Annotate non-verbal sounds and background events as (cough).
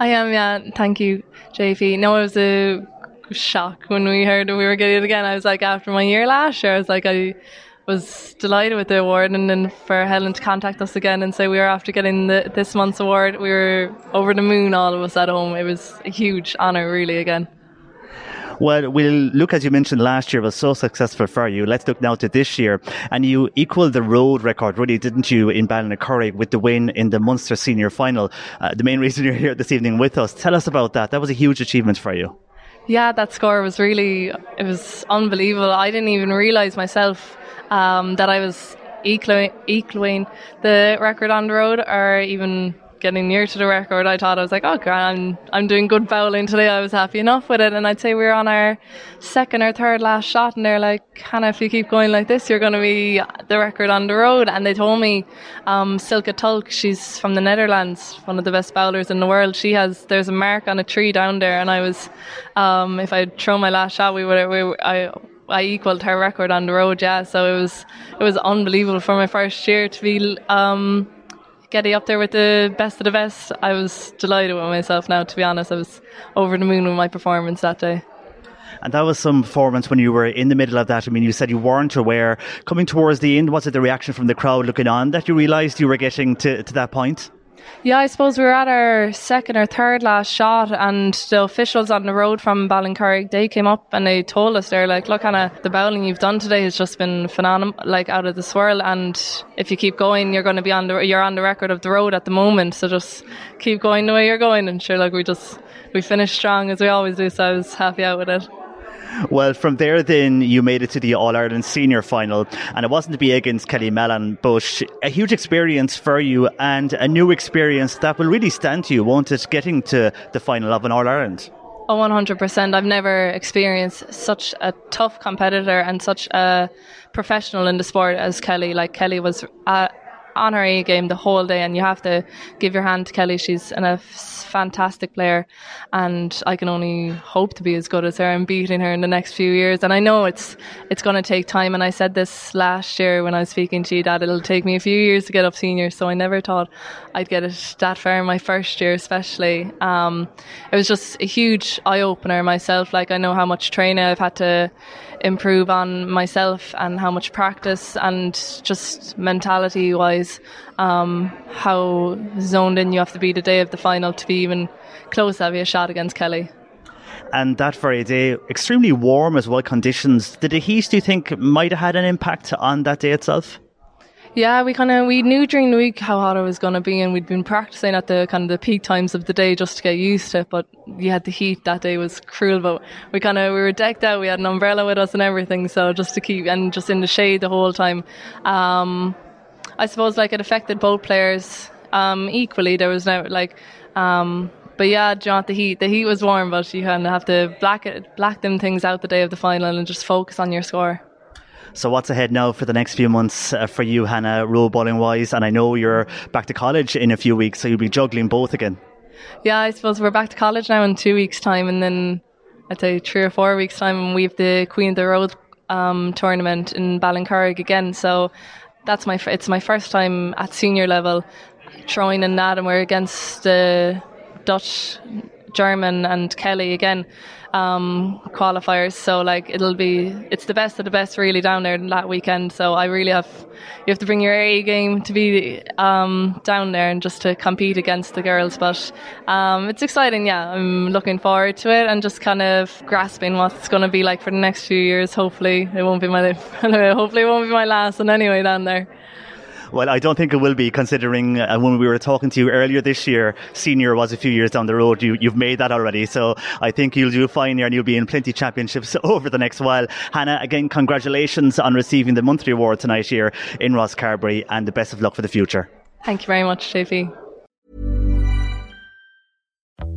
I am, yeah. Thank you, JP. No, it was a shock when we heard we were getting it again. I was like, after my year last year, I was like, I was delighted with the award, and then for Helen to contact us again and say we were after getting the, this month's award, we were over the moon, all of us at home. It was a huge honour, really, again. Well, we'll look, as you mentioned, last year was so successful for you. Let's look now to this year. And you equalled the road record, really, didn't you, in Ballincurrig with the win in the Munster Senior Final? Uh, the main reason you're here this evening with us. Tell us about that. That was a huge achievement for you. Yeah, that score was really, it was unbelievable. I didn't even realise myself um, that I was equaling, equaling the record on the road or even getting near to the record. I thought I was like, oh, grand, I'm, I'm doing good bowling today. I was happy enough with it. And I'd say we were on our second or third last shot, and they're like, Hannah, if you keep going like this, you're going to be the record on the road. And they told me, um, Silke Tulk, she's from the Netherlands, one of the best bowlers in the world. She has, there's a mark on a tree down there. And I was, um, if I'd thrown my last shot, we would, we, I, I equaled her record on the road, yeah. So it was it was unbelievable for my first year to be um, getting up there with the best of the best. I was delighted with myself. Now, to be honest, I was over the moon with my performance that day. And that was some performance when you were in the middle of that. I mean, you said you weren't aware. Coming towards the end, was it the reaction from the crowd looking on that you realised you were getting to, to that point? Yeah, I suppose we were at our second or third last shot, and the officials on the road from Ballincurrig, they came up and they told us, they're like, look, Hannah, the bowling you've done today has just been phenomenal, like out of the swirl, and if you keep going, you're going to be on the, you're on the record of the road at the moment, so just keep going the way you're going, and sure, like we just, we finished strong as we always do, so I was happy out with it. Well, from there, then you made it to the All Ireland Senior Final, and it wasn't to be against Kelly Mallon, but a huge experience for you and a new experience that will really stand to you, won't it? Getting to the final of an All Ireland. Oh, 100%. I've never experienced such a tough competitor and such a professional in the sport as Kelly. Like, Kelly was uh, on her A game the whole day, and you have to give your hand to Kelly. She's an, a fantastic player, and I can only hope to be as good as her and beating her in the next few years. And I know it's it's going to take time. And I said this last year when I was speaking to you that it'll take me a few years to get up senior. So I never thought I'd get it that far in my first year, especially. Um, it was just a huge eye opener myself. Like I know how much training I've had to improve on myself and how much practice and just mentality wise, um, how zoned in you have to be the day of the final to be even close to having a shot against Kelly. And that very day, extremely warm as well conditions. Did the heat, do you think, might have had an impact on that day itself? Yeah, we kind of we knew during the week how hot it was going to be, and we'd been practicing at the kind of the peak times of the day just to get used to it. But you had the heat that day was cruel, but we kind of we were decked out. We had an umbrella with us and everything, so just to keep and just in the shade the whole time. Um, I suppose like it affected both players um, equally. There was no like. Um, but yeah, John, the heat the heat was warm, but you kind of have to black it, black them things out the day of the final and just focus on your score. So what's ahead now for the next few months uh, for you, Hannah, row bowling wise? And I know you're back to college in a few weeks, so you'll be juggling both again. Yeah, I suppose we're back to college now in two weeks' time, and then I'd say three or four weeks' time, and we have the Queen of the Road um, tournament in Ballincurrig again. So that's my it's my first time at senior level throwing in that, and we're against the Dutch German and Kelly again um, qualifiers. So like it'll be it's the best of the best really down there that weekend. So I really have you have to bring your A game to be um, down there and just to compete against the girls. But um, it's exciting. Yeah, I'm looking forward to it and just kind of grasping what it's going to be like for the next few years. Hopefully it won't be my (laughs) hopefully it won't be my last one anyway down there. Well, I don't think it will be, considering uh, when we were talking to you earlier this year, senior was a few years down the road. You, you've made that already. So I think you'll do fine there and you'll be in plenty championships (laughs) over the next while. Hannah, again, congratulations on receiving the monthly award tonight here in Rosscarbery and the best of luck for the future. Thank you very much, JP.